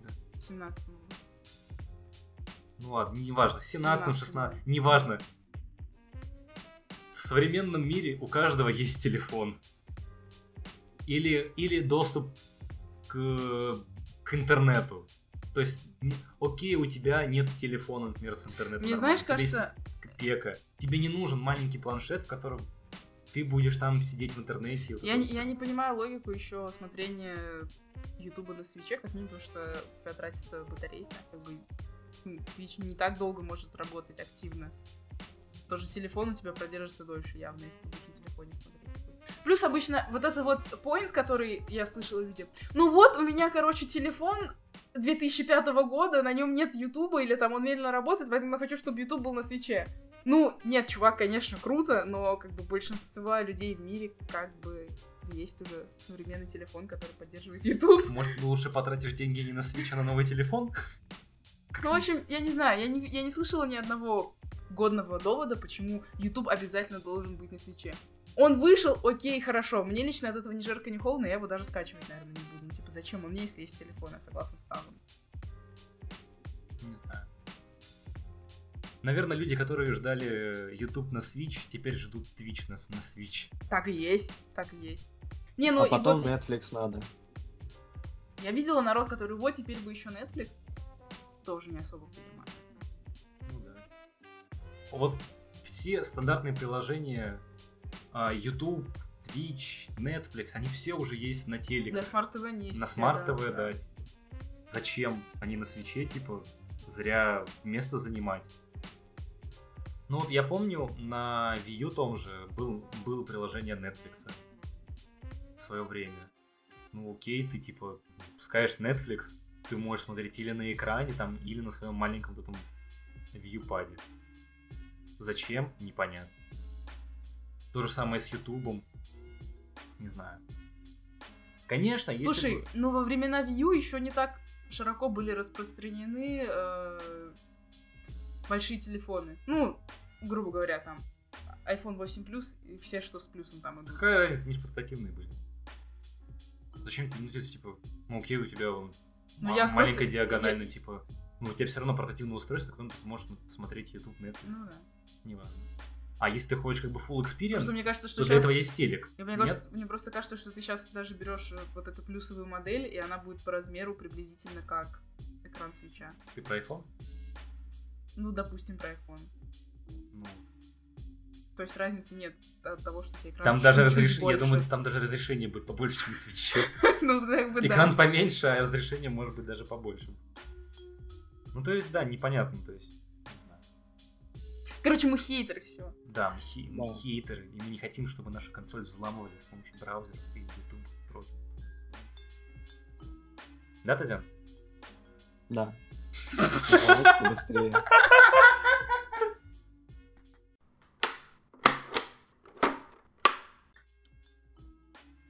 Да. 17 Ну ладно, неважно, в 17 17, 16 да. неважно. В современном мире у каждого есть телефон. Или, или доступ к, к интернету. То есть, окей, у тебя нет телефона, например, с интернетом. Мне, знаешь, тебя есть кажется, пека. Тебе не нужен маленький планшет, в котором ты будешь там сидеть в интернете. вот я, не- я не понимаю логику еще смотрения Ютуба на свече, как минимум, потому что у тебя тратится батарейка, как бы Switch не так долго может работать активно. Тоже телефон у тебя продержится дольше, явно, если ты будешь на телефоне смотреть. Плюс обычно вот это вот point, который я слышала люди. Ну вот, у меня, короче, телефон 2005 года, на нем нет Ютуба, или там он медленно работает, поэтому я хочу, чтобы Ютуб был на свече. Ну, нет, чувак, конечно, круто, но как бы большинство людей в мире как бы есть уже современный телефон, который поддерживает YouTube. Может, лучше потратишь деньги не на Switch, а на новый телефон? Ну, в общем, я не знаю, я не, я не слышала ни одного годного довода, почему YouTube обязательно должен быть на свече. Он вышел, окей, хорошо. Мне лично от этого ни жарко, ни холодно, я его даже скачивать, наверное, не буду. Ну, типа, зачем? У меня если есть телефон, я согласна с Тавом. Наверное, люди, которые ждали YouTube на Switch, теперь ждут Twitch на, на Switch. Так и есть, так и есть. Не, ну а и потом вот Netflix надо. я видела народ, который вот теперь бы еще Netflix. Тоже не особо понимаю. Ну да. Вот все стандартные приложения а, YouTube, Twitch, Netflix, они все уже есть на Для телеках. смарт ТВ не есть. на смарт да, ТВ, да. зачем они на свече, типа, зря место занимать. Ну вот я помню, на Wii U том же был, было приложение Netflix в свое время. Ну окей, ты типа запускаешь Netflix, ты можешь смотреть или на экране там, или на своем маленьком вот этом вьюпаде. Зачем? Непонятно. То же самое с Ютубом. Не знаю. Конечно, если Слушай, бы- ну во времена Wii U еще не так широко были распространены э, большие телефоны. Ну, грубо говоря, там iPhone 8 Plus и все, что с плюсом там идут. Какая разница, они же портативные были. Зачем тебе, ну, то есть, типа, ну, окей, у тебя вон Ну, я маленькая просто- диагонально, я- типа, ну, у тебя все равно портативное устройство, на котором ты сможешь смотреть YouTube, Netflix, Ну да. неважно. А если ты хочешь как бы full experience, Просто мне кажется, что то для сейчас... этого есть телек. И Мне, кажется, мне просто кажется, что ты сейчас даже берешь э, вот эту плюсовую модель, и она будет по размеру приблизительно как экран свеча. Ты про iPhone? Ну, допустим, про iPhone. Ну, То есть разницы нет от того, что у тебя экран там даже разрешение, я больше. думаю, там даже разрешение будет побольше, чем свече. Ну, как бы да. Экран поменьше, а разрешение может быть даже побольше. Ну, то есть, да, непонятно, то есть. не знаю. Короче, мы хейтеры все. Да, мы, хи- мы Да. хейтеры, и мы не хотим, чтобы нашу консоль взламывали с помощью браузера и YouTube и прочего. Да, Татьяна? Да. Быстрее.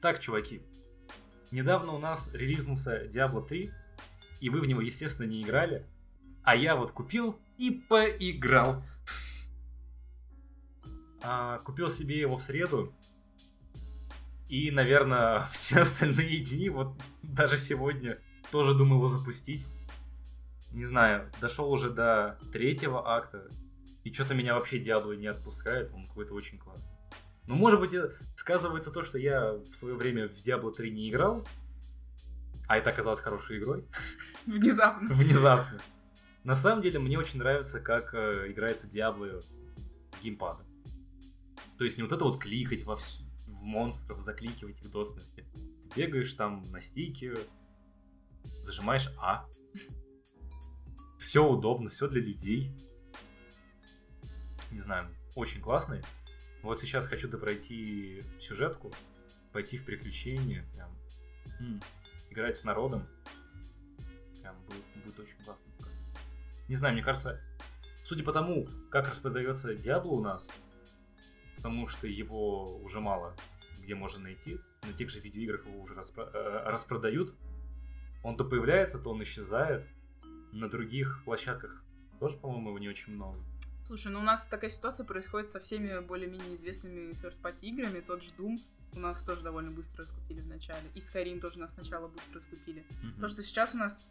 Так, чуваки, недавно у нас релизнулся Diablo 3, и вы в него, естественно, не играли, а я вот купил и поиграл. А, купил себе его в среду, и, наверное, все остальные дни, вот даже сегодня, тоже думаю его запустить. Не знаю, дошел уже до третьего акта, и что-то меня вообще Диабло не отпускает, он какой-то очень классный. Ну, может быть, и сказывается то, что я в свое время в Diablo 3 не играл, а это оказалось хорошей игрой, Внезапно. внезапно. На самом деле, мне очень нравится, как э, играется Diablo с геймпада. То есть не вот это вот кликать во всю- в монстров, закликивать их до смерти. Ты бегаешь там на стике, зажимаешь А. Все удобно, все для людей. Не знаю, очень классный. Вот сейчас хочу допройти сюжетку, пойти в приключения, прям, м, играть с народом. Прям будет, будет очень классно. Не знаю, мне кажется, судя по тому, как распродается Диабло у нас, потому что его уже мало где можно найти, на тех же видеоиграх его уже распро- э, распродают, он то появляется, то он исчезает. На других площадках тоже, по-моему, его не очень много. Слушай, ну у нас такая ситуация происходит со всеми более-менее известными third-party играми. Тот же Doom у нас тоже довольно быстро раскупили в начале. И Skyrim тоже нас сначала быстро раскупили. Мгм. То, что сейчас у нас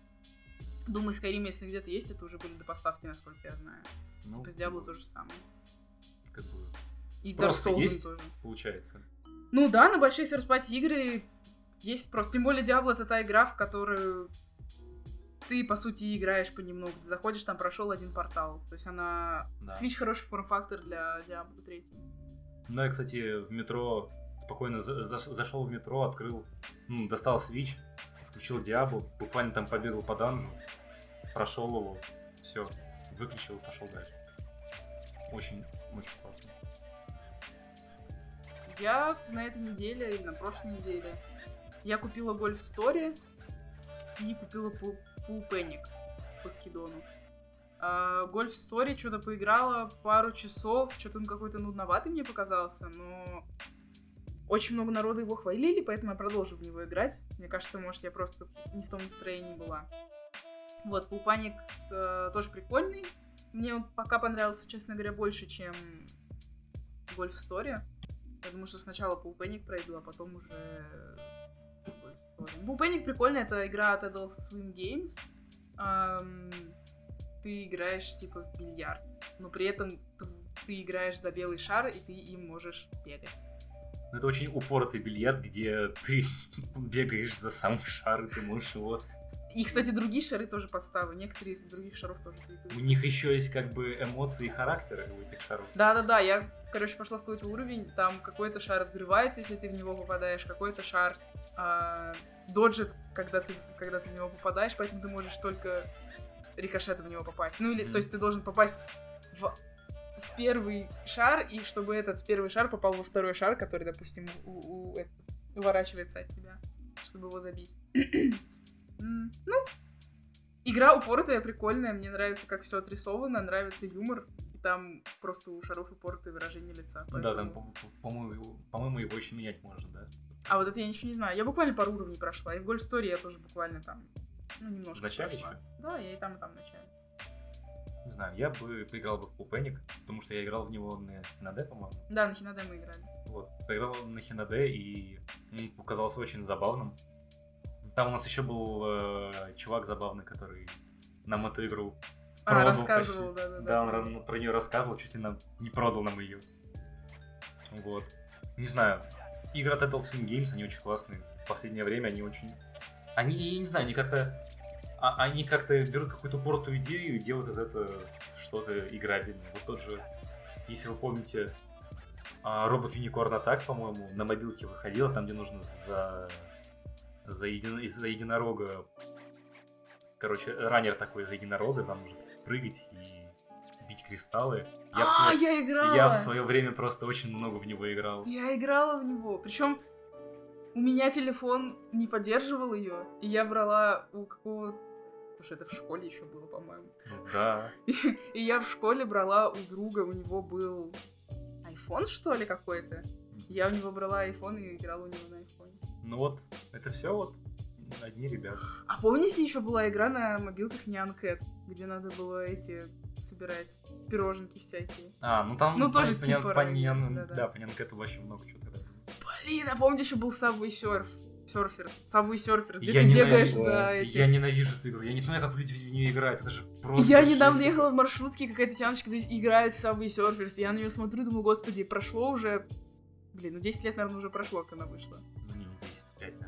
Doom и Skyrim, если где-то есть, это уже были до поставки, насколько я знаю. Ну, типа с Diablo то же самое. Как бы И с Dark Souls есть? тоже. получается. Ну да, на большие third-party игры есть спрос. Тем более Diablo это та игра, в которую ты, по сути, играешь понемногу. Ты заходишь, там прошел один портал. То есть она... Да. Switch хороший форм-фактор для Diablo 3. Ну, я, кстати, в метро спокойно за- за- зашел в метро, открыл, ну, достал Switch, включил Диабло, буквально там побегал по данжу, прошел его, все, выключил, пошел дальше. Очень, очень классно. Я на этой неделе и на прошлой неделе я купила Golf Story и купила Pool Panic по скидону. А, Golf Story что-то поиграла пару часов, что-то он какой-то нудноватый мне показался, но очень много народа его хвалили, поэтому я продолжу в него играть. Мне кажется, может, я просто не в том настроении была. Вот, Panic э, тоже прикольный. Мне он пока понравился, честно говоря, больше, чем Golf Story. Я думаю, что сначала Panic пройду, а потом уже Story. Pool Panic прикольная, это игра от Adult Swim Games. Ам, ты играешь типа в бильярд, но при этом ты играешь за белый шар, и ты им можешь бегать. Это очень упоротый бильярд, где ты бегаешь за сам шар, и ты можешь его... И, кстати, другие шары тоже подставы. Некоторые из других шаров тоже У двигаются. них еще есть как бы эмоции и характеры у этих шаров. Да-да-да, я короче, пошла в какой-то уровень, там какой-то шар взрывается, если ты в него попадаешь, какой-то шар а, доджит, когда ты, когда ты в него попадаешь, поэтому ты можешь только рикошетом в него попасть. Ну или, Мгм. то есть ты должен попасть в, в первый шар, и чтобы этот первый шар попал во второй шар, который, допустим, у- у- это, уворачивается от тебя, чтобы его забить. Ну, игра упоротая, прикольная, мне нравится, как все отрисовано, нравится юмор, там просто у шаров упоротые выражение лица. Ну Да, там, поэтому- по- по-моему, его- по-моему, его еще менять можно, да? А вот это я ничего не знаю. Я буквально пару уровней прошла, и в Golf Story я тоже буквально там, ну, немножко В начале прошла. еще? Да, я и там, и там в начале. Не знаю, я бы поиграл бы в Пупеник, потому что я играл в него на Хинаде, по-моему. Да, на Хинаде мы играли. Вот, поиграл на Хинаде, и показался очень забавным. Там у нас еще был э, чувак забавный, который нам эту игру А, рассказывал, почти. да-да-да. Да, он ра- про нее рассказывал, чуть ли нам не продал нам ее. Вот. Не знаю. Игры от Swing Games, они очень классные. В последнее время они очень... Они, я не знаю, они как-то... а- они как-то берут какую-то упоротую идею и делают из этого что-то играбельное. Вот тот же, если вы помните, робот Unicorn Attack, по-моему, на мобилке выходила, там, где нужно за... За, еди- за единорога... Короче, раннер такой за единорога, там нужно прыгать и бить кристаллы. Я, в а, свое- я играла! я в свое время просто очень много в него играл. Я играла в него. Причем у меня телефон не поддерживал ее, и я брала у какого Слушай, это в школе еще было, по-моему. Ну да. И я в школе брала у друга, у него был iPhone, что ли, какой-то. Я у него брала iPhone и играла у него на iPhone. Ну вот, это все вот одни ребята. А помните, еще была игра на мобилках Cat, где надо было эти собирать пироженки всякие. А, ну там Ну, по- тоже по, типа по ранее, Нян- да-да. да, по Нянкету вообще много чего тогда. Блин, а помните, еще был Subway Surf? Surfers. Subway Surfers, где Я ты ненавижу- бегаешь за этим. Я ненавижу эту игру. Я не понимаю, как люди в нее играют. Это же просто. Я недавно какая-то. ехала в маршрутке, какая-то тяночка играет в Subway Surfers. Я на нее смотрю, думаю, господи, прошло уже... Блин, ну 10 лет, наверное, уже прошло, как она вышла. Ну не, не 10, 5, наверное.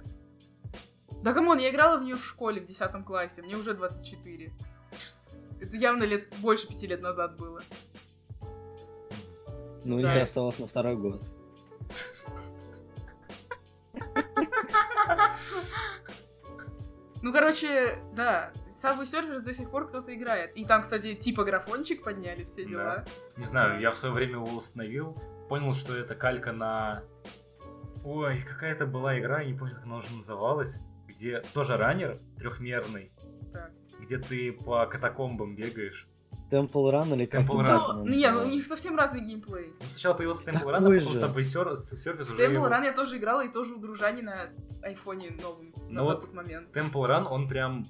Да come on, я играла в нее в школе в 10 классе, мне уже 24. Это явно лет больше пяти лет назад было. Ну, Да. тебе осталось на второй год. Ну, короче, да, Subway Surfers до сих пор кто-то играет. И там, кстати, типа графончик подняли, все дела. Не знаю, я в свое время его установил. Понял, что это калька на. Ой, какая-то была игра, я не помню, как она уже называлась, где тоже раннер трехмерный, Так. где ты по катакомбам бегаешь. Темпл Ран или Temple Run. Ну, не, ну, у них совсем разный геймплей. Ну, сначала появился Temple Такой Run, а потом. Subway Sur- Surface В уже Temple его- Run я тоже играла, и тоже у дружани на айфоне новом на Ну вот тот момент. Temple Run, он прям...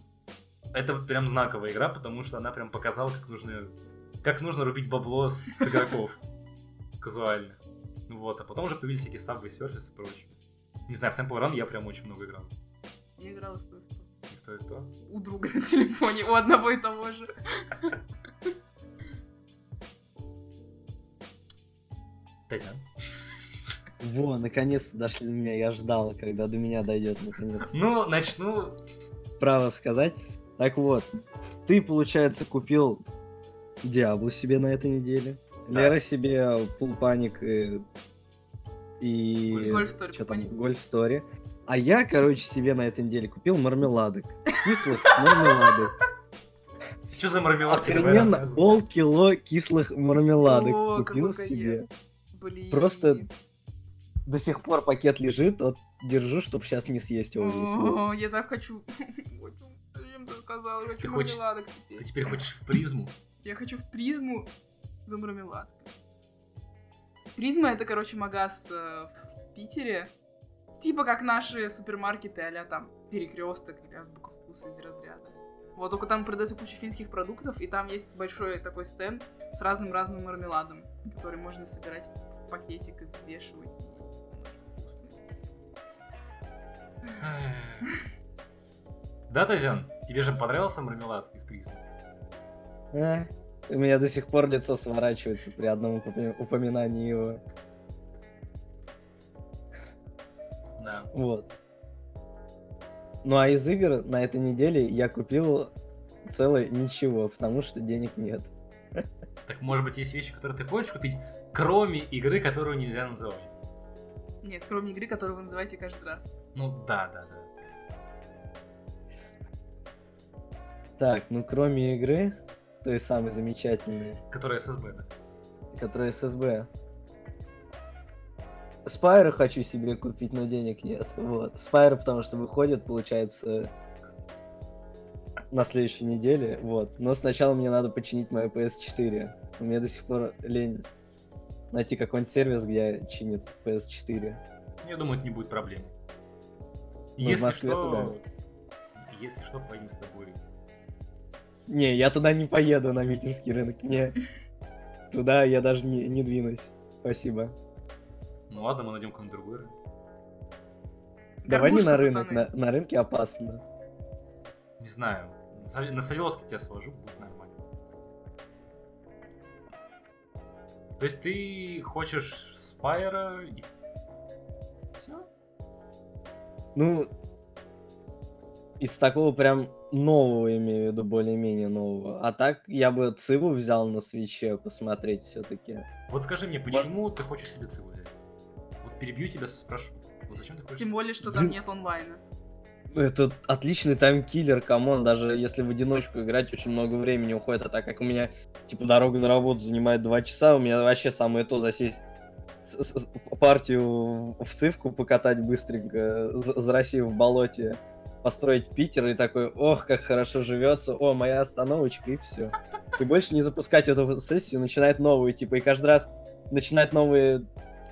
Это вот прям знаковая игра, потому что она прям показала, как нужно, как нужно рубить бабло с игроков. Казуально. Вот, а потом уже появились всякие Subway Surface и прочее. Не знаю, в Temple Run я прям очень много играл. Я играла в то, и в то. И в то, и в то. у друга на телефоне, у одного и того же. Тазян. Во, наконец-то дошли до меня. Я ждал, когда до меня дойдет наконец. Ну, начну... Право сказать. Так вот, ты, получается, купил Диаблу себе на этой неделе. Да. Лера себе Пулпаник и... и... Golf Story, чё там, Пулпаник. Гольф Стори. А я, короче, себе на этой неделе купил мармеладок. Кислых мармеладок. Что за мармеладки? Давай Охрененно, полкило кислых мармеладок О, купил себе. Блин. Просто до сих пор пакет лежит, вот держу, чтобы сейчас не съесть его весь. О, я так хочу. Зачем ты сказал? Я Ты хочу хочешь- мармеладок Ты теперь. теперь хочешь в призму? Я хочу в призму за мармеладкой. Призма это, короче, магаз э, в Питере. Типа как наши супермаркеты, а там перекресток или азбука вкуса из разряда. Вот только там продается куча финских продуктов, и там есть большой такой стенд с разным-разным мармеладом, который можно собирать в пакетик и взвешивать. Да, Тазян? Тебе же понравился мармелад из призмы? А, у меня до сих пор лицо сворачивается при одном упоминании его. Да. Вот. Ну а из игр на этой неделе я купил целое ничего, потому что денег нет. Так, может быть, есть вещи, которые ты хочешь купить, Кроме игры, которую нельзя называть. Нет, кроме игры, которую вы называете каждый раз. Ну да, да, да. Так, ну кроме игры, той самой замечательной, Которая ССБ, да. которая ССБ. Спайра хочу себе купить, но денег нет. Вот. Спайра, потому что выходит, получается, на следующей неделе. Вот. Но сначала мне надо починить мою PS4. У меня до сих пор лень найти какой-нибудь сервис, где чинит PS4. Я думаю, это не будет проблем. в Если Москве что, если что, поедем с тобой. Не, я туда не поеду на митинский рынок. Не. Туда я даже не, не двинусь. Спасибо. Ну ладно, мы найдем какой-нибудь другой рынок. Давай не на рынок, пацаны. на, на рынке опасно. Не знаю. На На Савеловске тебя свожу, будет нормально. То есть ты хочешь Спайра и... Все? Ну, из такого прям нового, имею в виду, более-менее нового. А так я бы Циву взял на свече посмотреть все-таки. Вот скажи мне, почему ты хочешь себе Циву взять? Перебью тебя, спрошу. Вот зачем ты. Тем более, что там нет онлайна. Это отличный таймкиллер, come on, даже если в одиночку играть, очень много времени уходит, а так как у меня, типа, дорога на работу занимает 2 часа, у меня вообще самое то засесть с- с- с- партию в цивку покатать быстренько, за за Россию в болоте, построить Питер и такой, ох, как хорошо живется, о, моя остановочка, и все. И больше не запускать эту сессию, начинать новую, типа, и каждый раз начинать новые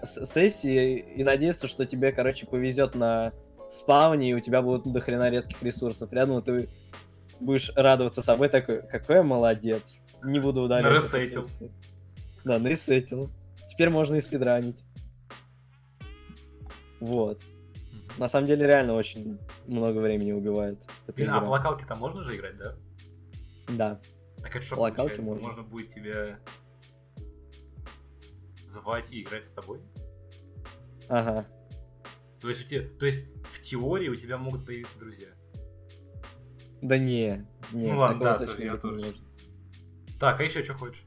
сессии и надеяться, что тебе, короче, повезет на спавне, и у тебя будут до хрена редких ресурсов рядом, ты будешь радоваться собой такой, какой я молодец. Не буду удалять. эту Наресетил. сессию». Да, наресетил. Теперь можно и спидранить. Вот. На самом деле реально очень много времени убивает. Блин, а плакалки там можно же играть, да? Да. Так это что получается? можно. Можно будет тебя звать и играть с тобой? Ага. То есть, у тебя, то есть в теории у тебя могут появиться друзья. Да не. не Ну ладно, да, точно то- я не тоже. может. Так, а еще что хочешь?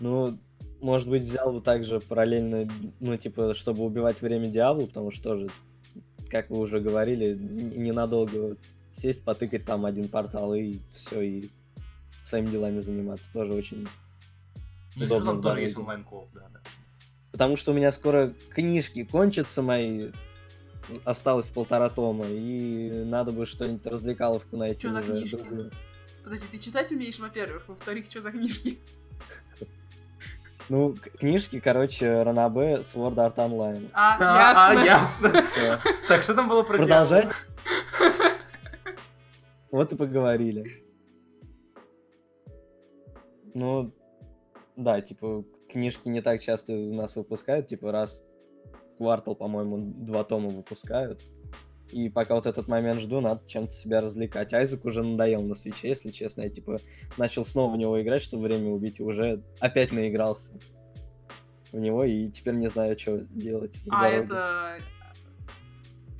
Ну, может быть, взял бы также параллельно, ну, типа, чтобы убивать время Диаблу, потому что тоже, как вы уже говорили, ненадолго сесть, потыкать там один портал и все, и своими делами заниматься. Тоже очень... Ну, что, Удобно там тоже есть дороге. онлайн-кооп, да, да. Потому что у меня скоро книжки кончатся мои, осталось полтора тома, и надо бы что-нибудь развлекаловку найти за уже. книжки? другую. Подожди, ты читать умеешь, во-первых. Во-вторых, что за книжки? Ну, книжки, короче, Ранабе, Sword Art Online. А, ясно. ясно. Всё. Так, что там было про Продолжать? Вот и поговорили. Ну, да, типа, книжки не так часто у нас выпускают, типа, раз в квартал, по-моему, два тома выпускают. И пока вот этот момент жду, надо чем-то себя развлекать. Айзек уже надоел на свече, если честно. Я, типа, начал снова в него играть, чтобы время убить, и уже опять наигрался в него, и теперь не знаю, что делать. А это...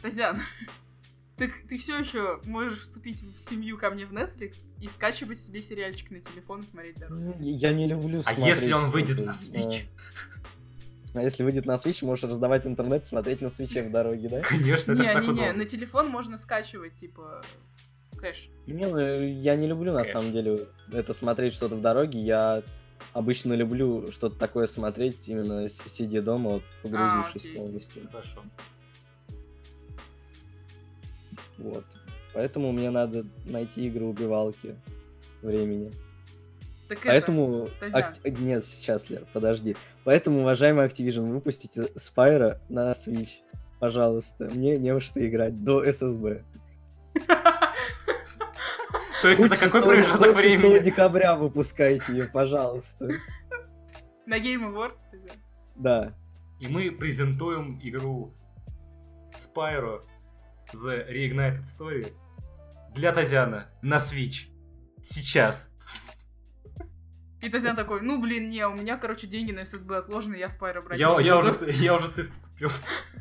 Тазян, ты, ты все еще можешь вступить в семью ко мне в Netflix и скачивать себе сериальчик на телефон и смотреть дорогу. Ну, Я не люблю А смотреть если он выйдет на Switch? А если выйдет на Switch, можешь раздавать интернет, смотреть на свече в дороге, да? Конечно, это ж так Не-не-не, удобно. на телефон можно скачивать, типа, кэш. Не, ну, я не люблю на Кэш. самом деле это смотреть что-то в дороге. Я обычно люблю что-то такое смотреть, именно сидя дома, вот, погрузившись окей. полностью. Хорошо. Вот. Поэтому мне надо найти игры убивалки времени. Так Поэтому... Тазян. Акти- Нет, сейчас, Лер, подожди. Поэтому, уважаемый Activision, выпустите Спайра на Switch. Пожалуйста. Мне не во что играть до SSB. То есть это какой 6 промежуток хоть 6 времени? декабря выпускайте ее, пожалуйста. это на Game Award. Да. И мы презентуем игру Spyro The Reignited Story для Тазяна на Switch. Сейчас. И Тазян такой, ну блин, не, у меня, короче, деньги на SSB отложены, я Спайра брать Я, я, буду». уже, я уже цифру купил.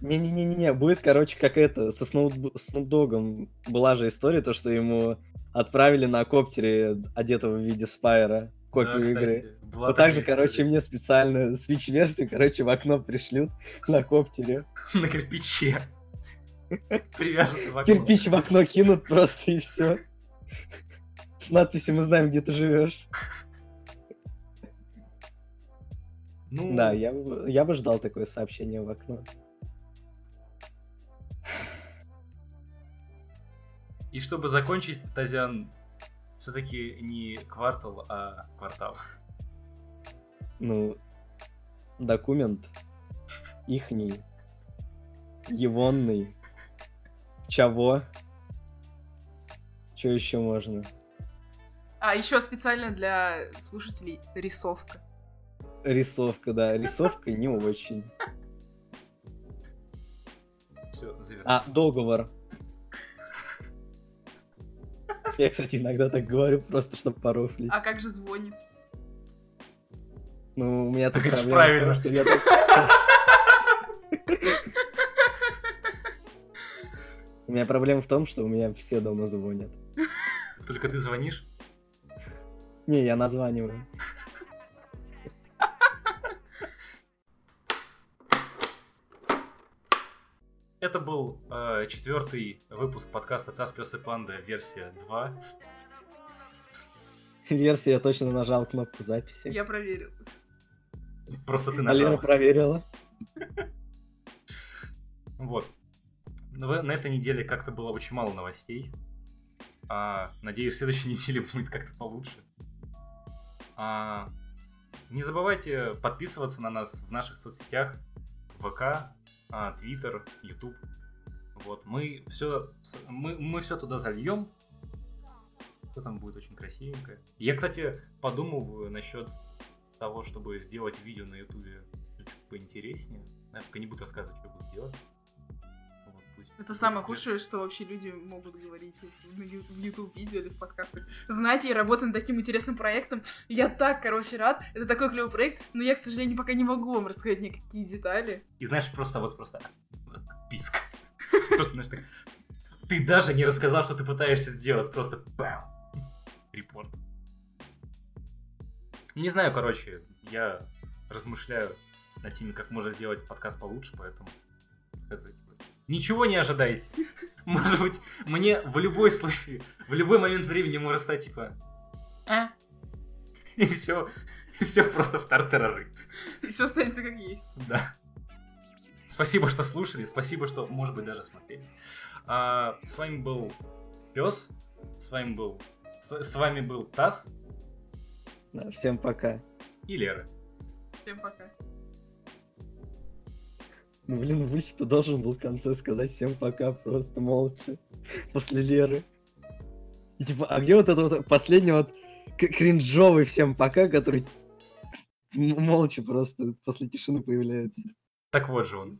Не-не-не-не, будет, короче, как это, со Снупдогом была же история, то, что ему отправили на коптере, одетого в виде Спайра, копию Да, игры. кстати, Вот так же, короче, мне специально Switch-версию, короче, в окно пришлют на коптере. На кирпиче. Привяжут в окно. Кирпич в окно кинут просто и все. С надписью «Мы знаем, где ты живешь». Ну, Да, я, я бы ждал такое сообщение в окно. И чтобы закончить, Тазян, все-таки не квартал, а квартал. Ну, документ ихний, егонный, чего, что еще можно? А, еще специально для слушателей рисовка. Рисовка, да, рисовка не очень. Все. А, договор. Я, кстати, иногда так говорю, просто чтобы порофлить. А как же звонит? Ну, у меня Так проблема правильно. что я так- У меня проблема в том, что у меня все дома звонят. Только ты звонишь? Не, я названиваю. Это был э, четвертый выпуск подкаста Тас Пес и Панда, версия 2. Версия, я точно нажал кнопку записи. Я проверил. Просто ты А Лера нажал. проверила. Вот. Ну, На этой неделе как-то было очень мало новостей. А, надеюсь, в следующей неделе будет как-то получше. А, не забывайте подписываться на нас в наших соцсетях. ВК, а, Твиттер, Ютуб. Вот, мы все, мы, мы все туда зальем. Все там будет очень красивенько. Я, кстати, подумываю насчет того, чтобы сделать видео на Ютубе чуть поинтереснее. Я пока не буду рассказывать, что буду делать. Пусть Это самое секрет. худшее, что вообще люди могут говорить в ю- в YouTube видео или в подкастах. Знаете, я работаю над таким интересным проектом. Я так, короче, рад. Это такой клевый проект, но я, к сожалению, пока не могу вам рассказать никакие детали. И знаешь, просто вот просто писк. Просто, знаешь, так... Ты даже не рассказал, что ты пытаешься сделать. Просто бам! Репорт. Не знаю, короче, я размышляю над теми, как можно сделать подкаст получше, поэтому хз. Ничего не ожидайте. Может быть, мне в любой случай, в любой момент времени может стать типа «А?» И все, и все просто в тартарары. И все останется как есть. Да. Спасибо, что слушали. Спасибо, что, может быть, даже смотрели. А, с вами был Пес. С вами был. С, с вами был Тас Да, всем пока. и Лера. Всем пока. Ну, блин, Вульф, ты должен был в конце сказать всем пока, просто молча. После Леры. И типа, а где вот это вот последний вот кринжовый всем пока, который молча просто после тишины появляется? Так вот же он.